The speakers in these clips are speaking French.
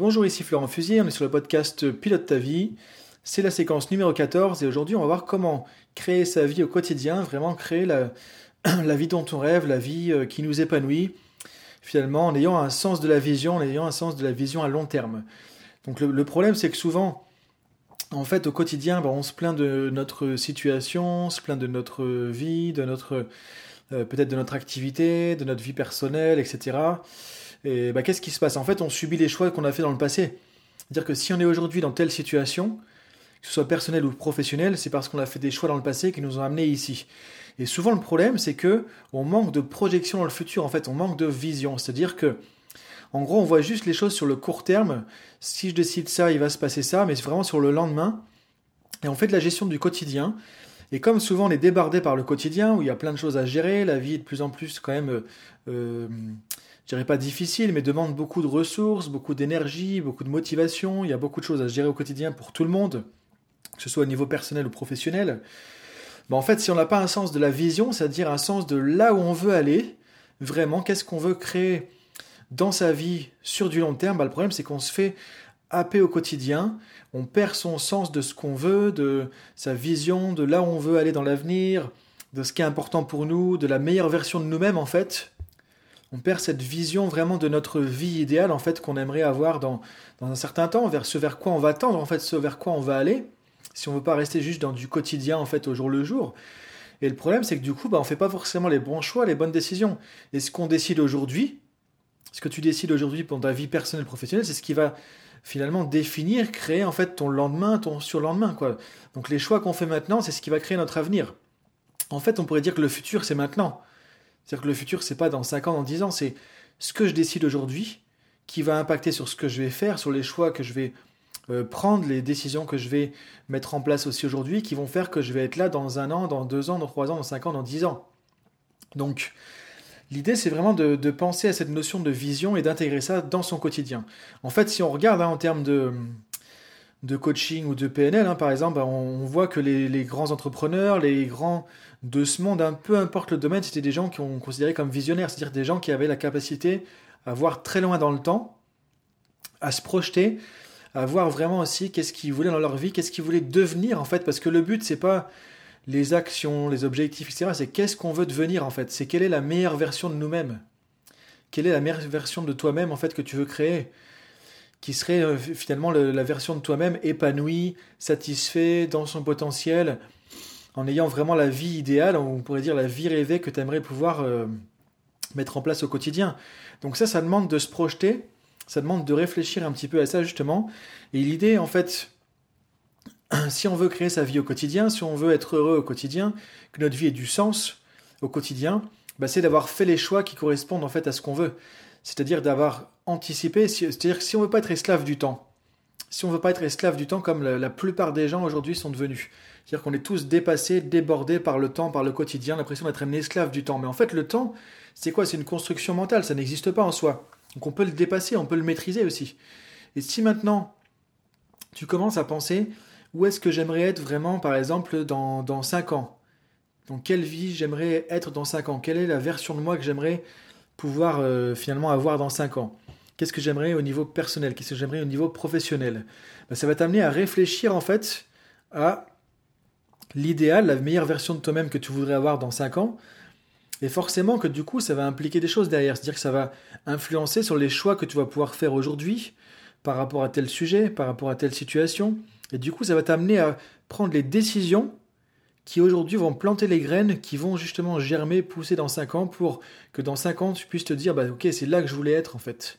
Bonjour, ici Florent Fusier, on est sur le podcast Pilote ta vie. C'est la séquence numéro 14 et aujourd'hui on va voir comment créer sa vie au quotidien, vraiment créer la, la vie dont on rêve, la vie euh, qui nous épanouit, finalement en ayant un sens de la vision, en ayant un sens de la vision à long terme. Donc le, problème c'est que souvent, en fait au quotidien, ben, on se plaint de notre situation, on se plaint de notre vie, de notre euh, peut-être de notre activité, de notre vie personnelle, etc. Et bah, qu'est-ce qui se passe? En fait, on subit les choix qu'on a fait dans le passé. C'est-à-dire que si on est aujourd'hui dans telle situation, que ce soit personnel ou professionnel, c'est parce qu'on a fait des choix dans le passé qui nous ont amenés ici. Et souvent, le problème, c'est que on manque de projection dans le futur. En fait, on manque de vision. C'est-à-dire que, en gros, on voit juste les choses sur le court terme. Si je décide ça, il va se passer ça, mais c'est vraiment sur le lendemain. Et on fait de la gestion du quotidien. Et comme souvent on est débordé par le quotidien, où il y a plein de choses à gérer, la vie est de plus en plus quand même, euh, euh je dirais pas difficile, mais demande beaucoup de ressources, beaucoup d'énergie, beaucoup de motivation. Il y a beaucoup de choses à gérer au quotidien pour tout le monde, que ce soit au niveau personnel ou professionnel. En fait, si on n'a pas un sens de la vision, c'est-à-dire un sens de là où on veut aller, vraiment, qu'est-ce qu'on veut créer dans sa vie sur du long terme, bah, le problème c'est qu'on se fait happer au quotidien, on perd son sens de ce qu'on veut, de sa vision, de là où on veut aller dans l'avenir, de ce qui est important pour nous, de la meilleure version de nous-mêmes en fait. On perd cette vision vraiment de notre vie idéale en fait qu'on aimerait avoir dans, dans un certain temps, vers ce vers quoi on va tendre en fait, ce vers quoi on va aller, si on veut pas rester juste dans du quotidien en fait au jour le jour. Et le problème c'est que du coup bah, on fait pas forcément les bons choix, les bonnes décisions. Et ce qu'on décide aujourd'hui, ce que tu décides aujourd'hui pour ta vie personnelle professionnelle, c'est ce qui va finalement définir, créer en fait ton lendemain, ton surlendemain. Quoi. Donc les choix qu'on fait maintenant, c'est ce qui va créer notre avenir. En fait, on pourrait dire que le futur, c'est maintenant. C'est-à-dire que le futur, c'est pas dans 5 ans, dans 10 ans, c'est ce que je décide aujourd'hui qui va impacter sur ce que je vais faire, sur les choix que je vais euh, prendre, les décisions que je vais mettre en place aussi aujourd'hui, qui vont faire que je vais être là dans un an, dans deux ans, dans trois ans, dans cinq ans, dans dix ans. Donc, L'idée, c'est vraiment de, penser à cette notion de vision et d'intégrer ça dans son quotidien. En fait, si on regarde hein, en termes de, de coaching ou de PNL, hein, par exemple, on, voit que les, grands entrepreneurs, les grands de ce monde, un peu importe le domaine, c'était des gens qui ont considéré comme visionnaires, c'est-à-dire des gens qui avaient la capacité à voir très loin dans le temps, à se projeter, à voir vraiment aussi qu'est-ce qu'ils voulaient dans leur vie, qu'est-ce qu'ils voulaient devenir en fait, parce que le but c'est pas les actions, les objectifs, etc. C'est qu'est-ce qu'on veut devenir en fait. C'est quelle est la meilleure version de nous-mêmes. Quelle est la meilleure version de toi-même en fait que tu veux créer qui serait euh, finalement la version de toi-même épanouie, satisfait dans son potentiel, en ayant vraiment la vie idéale, on pourrait dire la vie rêvée que tu aimerais pouvoir euh, mettre en place au quotidien. Donc ça, ça demande de se projeter, ça demande de réfléchir un petit peu à ça justement. Et l'idée, en fait, si on veut créer sa vie au quotidien, si on veut être heureux au quotidien, que notre vie ait du sens au quotidien, bah, c'est d'avoir fait les choix qui correspondent en fait à ce qu'on veut. C'est-à-dire d'avoir anticipé, c'est-à-dire que si on veut pas être esclave du temps, si on veut pas être esclave du temps comme la, plupart des gens aujourd'hui sont devenus, c'est-à-dire qu'on est tous dépassés, débordés par le temps, par le quotidien, l'impression d'être un esclave du temps. Mais en fait, le temps, c'est quoi? C'est une construction mentale, ça n'existe pas en soi. Donc on peut le dépasser, on peut le maîtriser aussi. Et si maintenant tu commences à penser où est-ce que j'aimerais être vraiment, par exemple, dans, dans 5 ans? Dans quelle vie j'aimerais être dans 5 ans? Quelle est la version de moi que j'aimerais pouvoir euh, finalement avoir dans 5 ans Qu'est-ce que j'aimerais au niveau personnel? Qu'est-ce que j'aimerais au niveau professionnel? Ben, Ça va t'amener à réfléchir en fait à l'idéal, la meilleure version de toi-même que tu voudrais avoir dans 5 ans. Et forcément que du coup, ça va impliquer des choses derrière. C'est-à-dire que ça va influencer sur les choix que tu vas pouvoir faire aujourd'hui par rapport à tel sujet, par rapport à telle situation. Et du coup, ça va t'amener à prendre les décisions qui aujourd'hui vont planter les graines, qui vont justement germer, pousser dans 5 ans pour que dans 5 ans, tu puisses te dire, bah ok, c'est là que je voulais être en fait.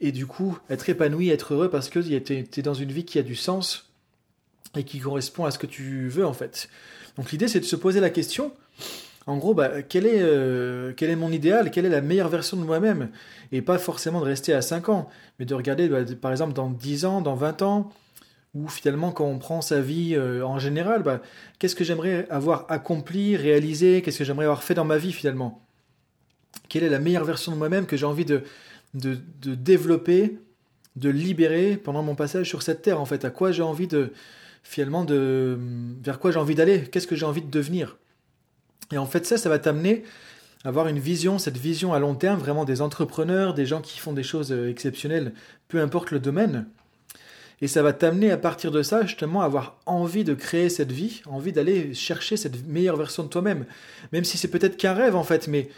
Et, du coup, être épanoui, être heureux parce que tu es, dans une vie qui a du sens et qui correspond à ce que tu veux en fait. Donc l'idée, c'est de se poser la question, en gros, bah, quel, est, euh, est mon idéal? Quelle est la meilleure version de moi-même? Et pas forcément de rester à 5 ans, mais de regarder, bah, par exemple, dans 10 ans, dans 20 ans, ou finalement quand on prend sa vie euh, en général, bah, qu'est-ce que j'aimerais avoir accompli, réalisé, qu'est-ce que j'aimerais avoir fait dans ma vie finalement? Quelle est la meilleure version de moi-même que j'ai envie de, de, développer, de libérer pendant mon passage sur cette terre en fait? À quoi j'ai envie de finalement de vers quoi j'ai envie d'aller? Qu'est-ce que j'ai envie de devenir? Et en fait ça, ça va t'amener avoir une vision, cette vision à long terme, vraiment des entrepreneurs, des gens qui font des choses euh, exceptionnelles, peu importe le domaine. Et ça va t'amener à partir de ça justement à avoir envie de créer cette vie, envie d'aller chercher cette meilleure version de toi-même. Même si c'est peut-être qu'un rêve en fait, mais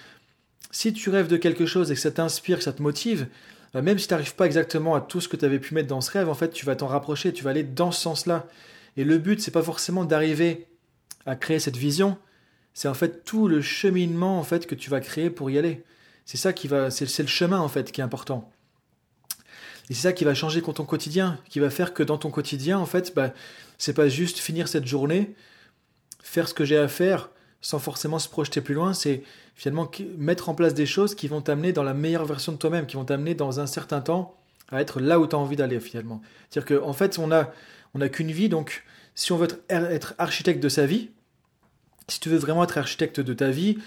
si tu rêves de quelque chose et que ça t'inspire, que ça te motive, bah, même si tu n'arrives pas exactement à tout ce que tu avais pu mettre dans ce rêve, en fait, tu vas t'en rapprocher, tu vas aller dans ce sens-là. Et le but, c'est pas forcément d'arriver à créer cette vision, c'est en fait tout le cheminement en fait que tu vas créer pour y aller. C'est ça qui va, c'est le chemin en fait qui est important. Et c'est ça qui va changer ton quotidien, qui va faire que dans ton quotidien en fait, bah, c'est pas juste finir cette journée, faire ce que j'ai à faire sans forcément se projeter plus loin, c'est finalement mettre en place des choses qui vont t'amener dans la meilleure version de toi-même, qui vont t'amener dans un certain temps à être là où tu as envie d'aller finalement. C'est-à-dire qu'en en fait, on a, on a qu'une vie, donc si on veut être architecte de sa vie, si tu veux vraiment être architecte de ta vie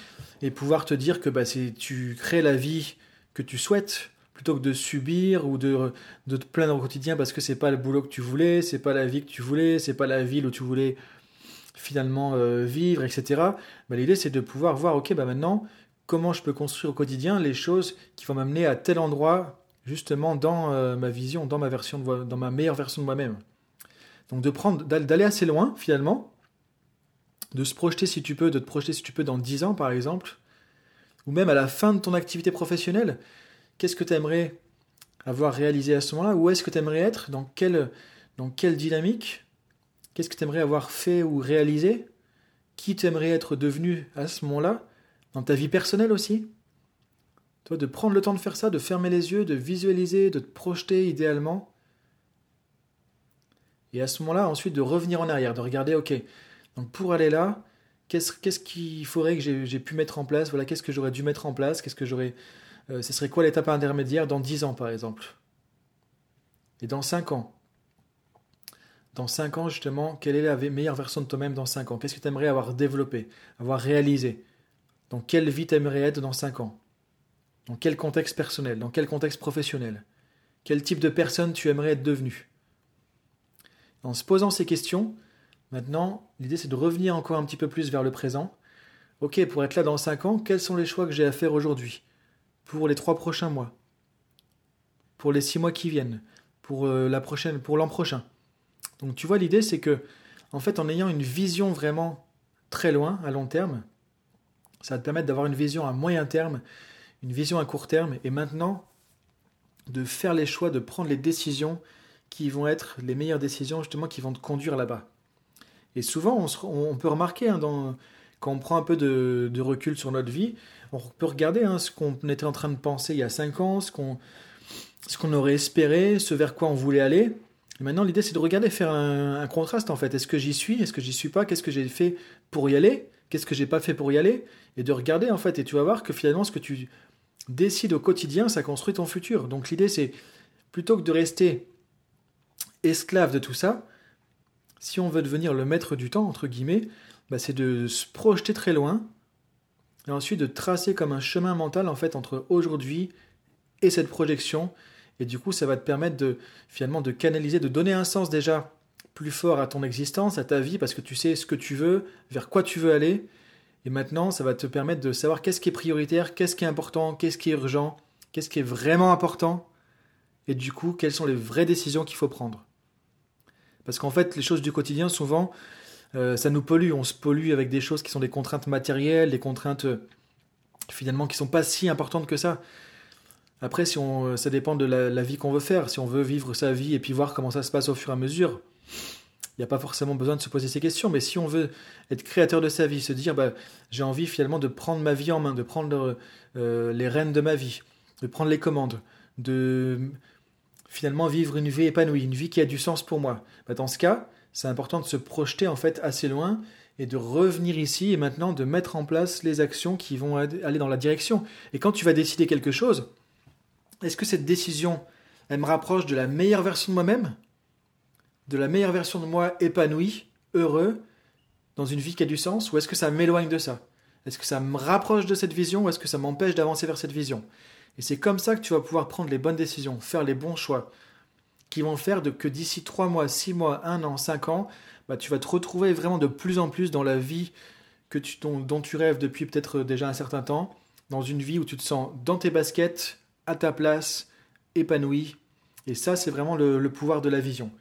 et pouvoir te dire que bah, tu crées la vie que tu souhaites, plutôt que de subir ou de, te plaindre au quotidien parce que c'est pas le boulot que tu voulais, c'est pas la vie que tu voulais, c'est pas la ville où tu voulais finalement euh, vivre, etc. Bah, L'idée c'est de pouvoir voir, ok, bah maintenant, comment je peux construire au quotidien les choses qui vont m'amener à tel endroit, justement dans euh, ma vision, dans ma version, de, dans ma meilleure version de moi-même. Donc d'aller assez loin finalement, de se projeter si tu peux, de te projeter si tu peux dans 10 ans par exemple, ou même à la fin de ton activité professionnelle, qu'est-ce que tu aimerais avoir réalisé à ce moment-là Où est-ce que tu aimerais être dans quelle, dynamique Qu'est-ce que tu aimerais avoir fait ou réalisé Qui tu aimerais être devenu à ce moment-là Dans ta vie personnelle aussi? Toi, de prendre le temps de faire ça, de fermer les yeux, de visualiser, de te projeter idéalement. Et à ce moment-là, ensuite, de revenir en arrière, de regarder, ok, donc pour aller là, qu'est-ce qu'il faudrait que j'ai pu mettre en place? Voilà, qu'est-ce que j'aurais dû mettre en place? Qu'est-ce que j'aurais euh, Ce serait quoi l'étape intermédiaire dans 10 ans, par exemple? Et dans 5 ans? Dans 5 ans, justement, quelle est la meilleure version de toi-même dans 5 ans? Qu'est-ce que tu aimerais avoir développé, avoir réalisé? Dans quelle vie tu aimerais être dans 5 ans? Dans quel contexte personnel? Dans quel contexte professionnel? Quel type de personne tu aimerais être devenu En se posant ces questions, Maintenant, l'idée c'est de revenir encore un petit peu plus vers le présent. Ok, pour être là dans 5 ans, quels sont les choix que j'ai à faire aujourd'hui? Pour les 3 prochains mois. Pour les 6 mois qui viennent. Pour euh, la prochaine, pour l'an prochain. Donc tu vois, l'idée c'est que, en fait, en ayant une vision vraiment très loin, à long terme, ça va te permettre d'avoir une vision à moyen terme, une vision à court terme, et maintenant de faire les choix, de prendre les décisions qui vont être les meilleures décisions justement qui vont te conduire là-bas. Et souvent, on, peut remarquer, hein, quand on prend un peu de, recul sur notre vie, on peut regarder hein, ce qu'on était en train de penser il y a 5 ans, ce qu'on aurait espéré, ce vers quoi on voulait aller. Maintenant, l'idée, c'est de regarder, faire un, contraste en fait. Est-ce que j'y suis? Est-ce que j'y suis pas? Qu'est-ce que j'ai fait pour y aller? Qu'est-ce que j'ai pas fait pour y aller? Et de regarder en fait. Et tu vas voir que finalement, ce que tu décides au quotidien, ça construit ton futur. Donc l'idée, c'est plutôt que de rester esclave de tout ça, si on veut devenir le maître du temps, entre guillemets, bah, c'est de se projeter très loin, et ensuite de tracer comme un chemin mental en fait entre aujourd'hui et cette projection. Et du coup, ça va te permettre de finalement de canaliser, de donner un sens déjà plus fort à ton existence, à ta vie, parce que tu sais ce que tu veux, vers quoi tu veux aller. Et maintenant, ça va te permettre de savoir qu'est-ce qui est prioritaire, qu'est-ce qui est important, qu'est-ce qui est urgent, qu'est-ce qui est vraiment important, et du coup, quelles sont les vraies décisions qu'il faut prendre. Parce qu'en fait, les choses du quotidien, souvent, euh, ça nous pollue. On se pollue avec des choses qui sont des contraintes matérielles, des contraintes euh, finalement qui sont pas si importantes que ça. Après, si on, euh, ça dépend de la, vie qu'on veut faire. Si on veut vivre sa vie et puis voir comment ça se passe au fur et à mesure, il n'y a pas forcément besoin de se poser ces questions. Mais si on veut être créateur de sa vie, se dire bah, j'ai envie finalement de prendre ma vie en main, de prendre les rênes de ma vie, de prendre les commandes, de finalement vivre une vie épanouie, une vie qui a du sens pour moi. Bah, dans ce cas, c'est important de se projeter en fait assez loin et de revenir ici et maintenant de mettre en place les actions qui vont aller dans la direction. Et quand tu vas décider quelque chose, est-ce que cette décision, elle me rapproche de la meilleure version de moi-même? De la meilleure version de moi épanouie, heureux, dans une vie qui a du sens Ou est-ce que ça m'éloigne de ça? Est-ce que ça me rapproche de cette vision ou est-ce que ça m'empêche d'avancer vers cette vision? Et c'est comme ça que tu vas pouvoir prendre les bonnes décisions, faire les bons choix, qui vont faire de que d'ici 3 mois, 6 mois, 1 an, 5 ans, bah, tu vas te retrouver vraiment de plus en plus dans la vie que tu, dont, tu rêves depuis peut-être déjà un certain temps, dans une vie où tu te sens dans tes baskets, à ta place, épanoui. Et ça, c'est vraiment le, pouvoir de la vision.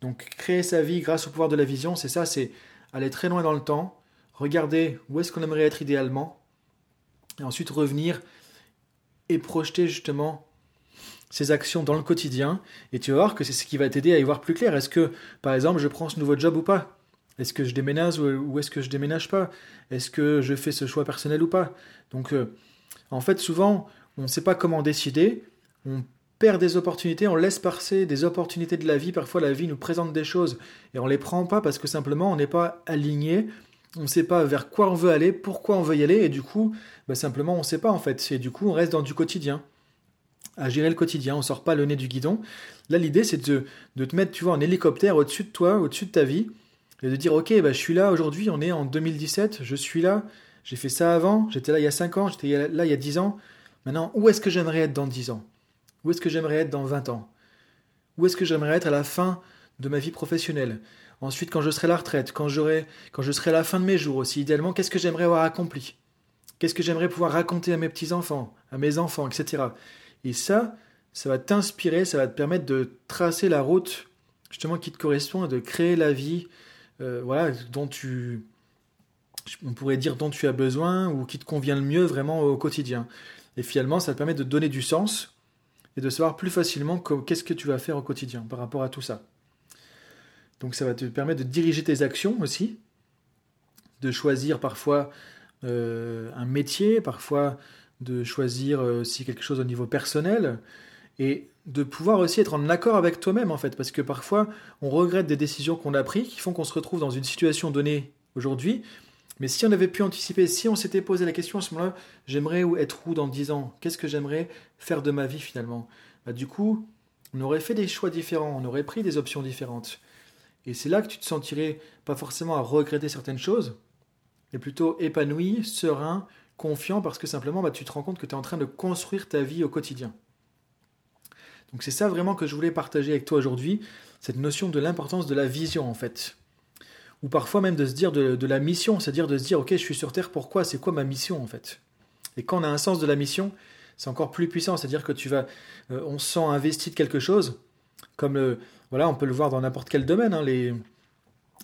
Donc créer sa vie grâce au pouvoir de la vision, c'est ça, c'est aller très loin dans le temps, regarder où est-ce qu'on aimerait être idéalement, et ensuite revenir et projeter justement ces actions dans le quotidien, et tu vas voir que c'est ce qui va t'aider à y voir plus clair. Est-ce que, par exemple, je prends ce nouveau job ou pas? Est-ce que je déménage ou est-ce que je déménage pas? Est-ce que je fais ce choix personnel ou pas? Donc, euh, en fait, souvent, on ne sait pas comment décider, on perd des opportunités, on laisse passer des opportunités de la vie. Parfois, la vie nous présente des choses et on les prend pas parce que simplement on n'est pas aligné, on ne sait pas vers quoi on veut aller, pourquoi on veut y aller, et du coup, bah, simplement on ne sait pas en fait. Et du coup, on reste dans du quotidien, à gérer le quotidien, on sort pas le nez du guidon. Là, l'idée, c'est de, te mettre, tu vois, en hélicoptère au-dessus de toi, au-dessus de ta vie, et de dire, ok, bah, je suis là aujourd'hui, on est en 2017, je suis là, j'ai fait ça avant, j'étais là il y a 5 ans, j'étais là il y a 10 ans. Maintenant, où est-ce que j'aimerais être dans 10 ans? Où est-ce que j'aimerais être dans 20 ans? Où est-ce que j'aimerais être à la fin de ma vie professionnelle? Ensuite, quand je serai à la retraite, quand, quand je serai à la fin de mes jours aussi, idéalement, qu'est-ce que j'aimerais avoir accompli? Qu'est-ce que j'aimerais pouvoir raconter à mes petits-enfants, à mes enfants, etc. Et ça, ça va t'inspirer, ça va te permettre de tracer la route justement qui te correspond et de créer la vie euh, voilà, dont tu, on pourrait dire dont tu as besoin ou qui te convient le mieux vraiment au quotidien. Et finalement, ça te permet de donner du sens et de savoir plus facilement qu'est-ce que tu vas faire au quotidien par rapport à tout ça. Donc ça va te permettre de diriger tes actions aussi, de choisir parfois euh, un métier, parfois de choisir euh, aussi quelque chose au niveau personnel, et de pouvoir aussi être en accord avec toi-même en fait, parce que parfois on regrette des décisions qu'on a prises qui font qu'on se retrouve dans une situation donnée aujourd'hui, mais si on avait pu anticiper, si on s'était posé la question à ce moment-là, j'aimerais être où dans 10 ans? Qu'est-ce que j'aimerais faire de ma vie finalement? Bah, Du coup, on aurait fait des choix différents, on aurait pris des options différentes. Et c'est là que tu te sentirais pas forcément à regretter certaines choses, mais plutôt épanoui, serein, confiant, parce que simplement bah, tu te rends compte que tu es en train de construire ta vie au quotidien. Donc c'est ça vraiment que je voulais partager avec toi aujourd'hui, cette notion de l'importance de la vision en fait ou parfois même de se dire de, la mission, c'est-à-dire de se dire, ok, je suis sur Terre, pourquoi C'est quoi ma mission en fait? Et quand on a un sens de la mission, c'est encore plus puissant, c'est-à-dire que tu vas, euh, on se sent investi de quelque chose, comme, euh, voilà, on peut le voir dans n'importe quel domaine, hein, les...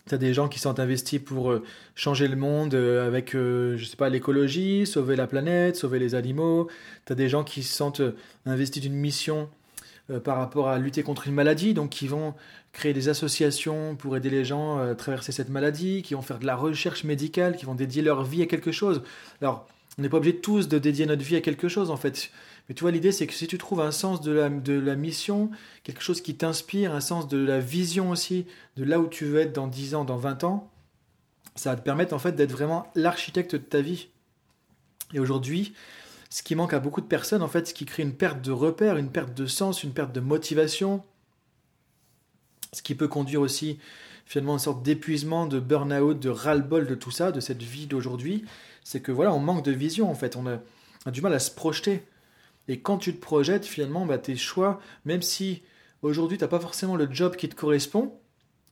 Tu as des gens qui sont investis pour euh, changer le monde avec, je sais pas, l'écologie, sauver la planète, sauver les animaux. Tu as des gens qui se sentent investis d'une mission euh, par rapport à lutter contre une maladie, donc qui vont créer des associations pour aider les gens à traverser cette maladie, qui vont faire de la recherche médicale, qui vont dédier leur vie à quelque chose. Alors, on n'est pas obligé tous de dédier notre vie à quelque chose, en fait. Mais tu vois, l'idée, c'est que si tu trouves un sens de la, de la mission, quelque chose qui t'inspire, un sens de la vision aussi, de là où tu veux être dans 10 ans, dans 20 ans, ça va te permettre, en fait, d'être vraiment l'architecte de ta vie. Et aujourd'hui, ce qui manque à beaucoup de personnes, en fait, ce qui crée une perte de repère, une perte de sens, une perte de motivation, ce qui peut conduire aussi finalement une sorte d'épuisement, de burn-out, de ras-le-bol de tout ça, de cette vie d'aujourd'hui, c'est que voilà, on manque de vision en fait, on a, du mal à se projeter. Et quand tu te projettes, finalement, bah, tes choix, même si aujourd'hui tu n'as pas forcément le job qui te correspond,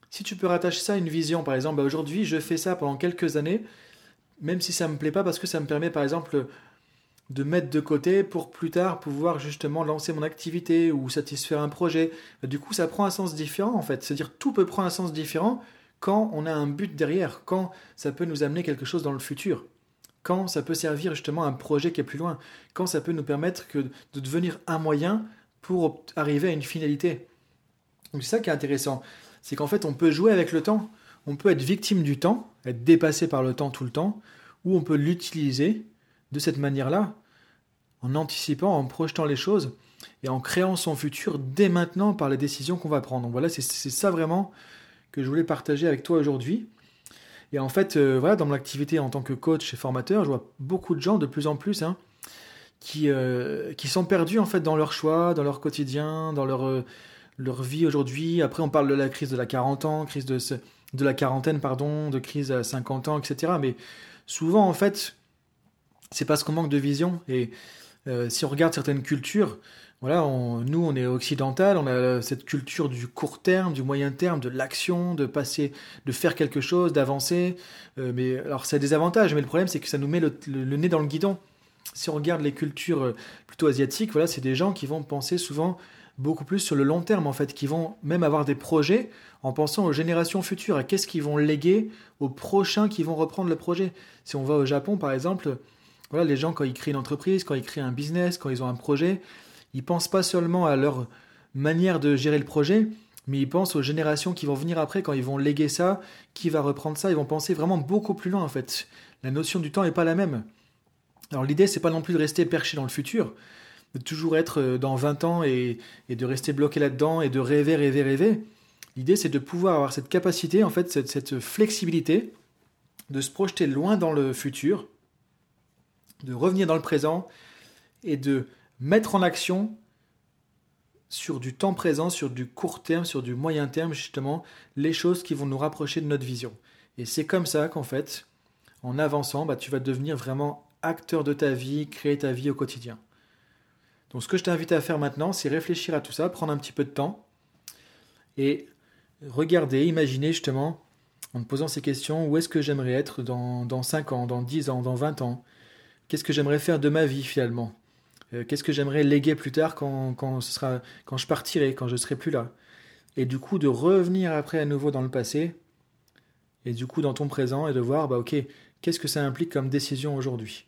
si tu peux rattacher ça à une vision, par exemple, bah, aujourd'hui je fais ça pendant quelques années, même si ça ne me plaît pas parce que ça me permet par exemple de mettre de côté pour plus tard pouvoir justement lancer mon activité ou satisfaire un projet. Du coup, ça prend un sens différent en fait. C'est-à-dire tout peut prendre un sens différent quand on a un but derrière, quand ça peut nous amener quelque chose dans le futur, quand ça peut servir justement à un projet qui est plus loin, quand ça peut nous permettre de devenir un moyen pour arriver à une finalité. C'est ça qui est intéressant, c'est qu'en fait on peut jouer avec le temps, on peut être victime du temps, être dépassé par le temps tout le temps, ou on peut l'utiliser de cette manière-là, en anticipant, en projetant les choses et en créant son futur dès maintenant par les décisions qu'on va prendre. Donc voilà, c'est ça vraiment que je voulais partager avec toi aujourd'hui. Et en fait, euh, voilà, dans mon activité en tant que coach et formateur, je vois beaucoup de gens de plus en plus hein, qui, euh, qui sont perdus en fait dans leur choix, dans leur quotidien, dans leur, euh, leur vie aujourd'hui. Après, on parle de la crise de la 40 ans, crise de, de la quarantaine, pardon, de crise à 50 ans, etc. Mais souvent, en fait, c'est parce qu'on manque de vision. Et si on regarde certaines cultures, voilà, nous, on est occidental, on a cette culture du court terme, du moyen terme, de l'action, de passer, de faire quelque chose, d'avancer. Euh, mais alors, ça a des avantages, mais le problème, c'est que ça nous met le, nez dans le guidon. si on regarde les cultures euh, plutôt asiatiques, voilà, c'est des gens qui vont penser souvent beaucoup plus sur le long terme en fait, qui vont même avoir des projets en pensant aux générations futures, à qu'est-ce qu'ils vont léguer aux prochains qui vont reprendre le projet. Si on va au Japon par exemple, voilà, les gens quand ils créent une entreprise, quand ils créent un business, quand ils ont un projet, ils pensent pas seulement à leur manière de gérer le projet, mais ils pensent aux générations qui vont venir après quand ils vont léguer ça, qui va reprendre ça, ils vont penser vraiment beaucoup plus loin en fait. La notion du temps n'est pas la même. Alors l'idée c'est pas non plus de rester perché dans le futur, de toujours être euh, dans 20 ans et, de rester bloqué là-dedans et de rêver, rêver, rêver. L'idée, c'est de pouvoir avoir cette capacité, en fait, cette, flexibilité, de se projeter loin dans le futur, de revenir dans le présent et de mettre en action sur du temps présent, sur du court terme, sur du moyen terme, justement, les choses qui vont nous rapprocher de notre vision. Et c'est comme ça qu'en fait, en avançant, bah, tu vas devenir vraiment acteur de ta vie, créer ta vie au quotidien. Donc ce que je t'invite à faire maintenant, c'est réfléchir à tout ça, prendre un petit peu de temps et regarder, imaginer justement, en te posant ces questions, où est-ce que j'aimerais être dans, dans 5 ans, dans 10 ans, dans 20 ans? Qu'est-ce que j'aimerais faire de ma vie finalement? Euh, Qu'est-ce que j'aimerais léguer plus tard quand, quand, ce sera, quand je partirai, quand je serai plus là? Et du coup de revenir après à nouveau dans le passé, et du coup dans ton présent, et de voir, bah ok, qu'est-ce que ça implique comme décision aujourd'hui?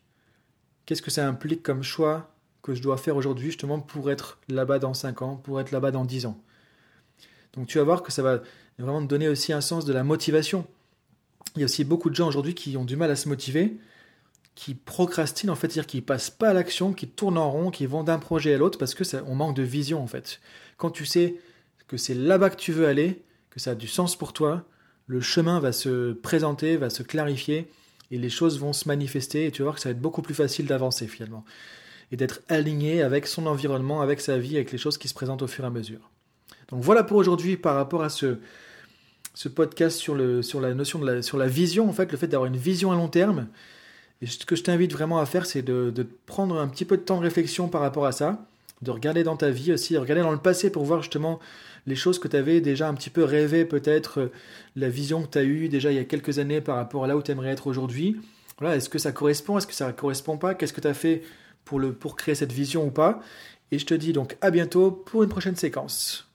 Qu'est-ce que ça implique comme choix que je dois faire aujourd'hui justement pour être là-bas dans 5 ans, pour être là-bas dans 10 ans? Donc tu vas voir que ça va vraiment te donner aussi un sens de la motivation. Il y a aussi beaucoup de gens aujourd'hui qui ont du mal à se motiver, qui procrastinent en fait, c'est-à-dire qui passent pas à l'action, qui tournent en rond, qui vont d'un projet à l'autre parce que ça, on manque de vision en fait. Quand tu sais que c'est là-bas que tu veux aller, que ça a du sens pour toi, le chemin va se présenter, va se clarifier et les choses vont se manifester et tu vas voir que ça va être beaucoup plus facile d'avancer finalement et d'être aligné avec son environnement, avec sa vie, avec les choses qui se présentent au fur et à mesure. Donc voilà pour aujourd'hui par rapport à ce, podcast sur la notion de la, sur la vision, en fait, le fait d'avoir une vision à long terme. Et ce que je t'invite vraiment à faire, c'est de, prendre un petit peu de temps de réflexion par rapport à ça, de regarder dans ta vie aussi, de regarder dans le passé pour voir justement les choses que tu avais déjà un petit peu rêvé, peut-être euh, la vision que tu as eue déjà il y a quelques années par rapport à là où tu aimerais être aujourd'hui. Voilà, est-ce que ça correspond, est-ce que ça ne correspond pas, qu'est-ce que tu as fait pour, le, pour créer cette vision ou pas? Et je te dis donc à bientôt pour une prochaine séquence.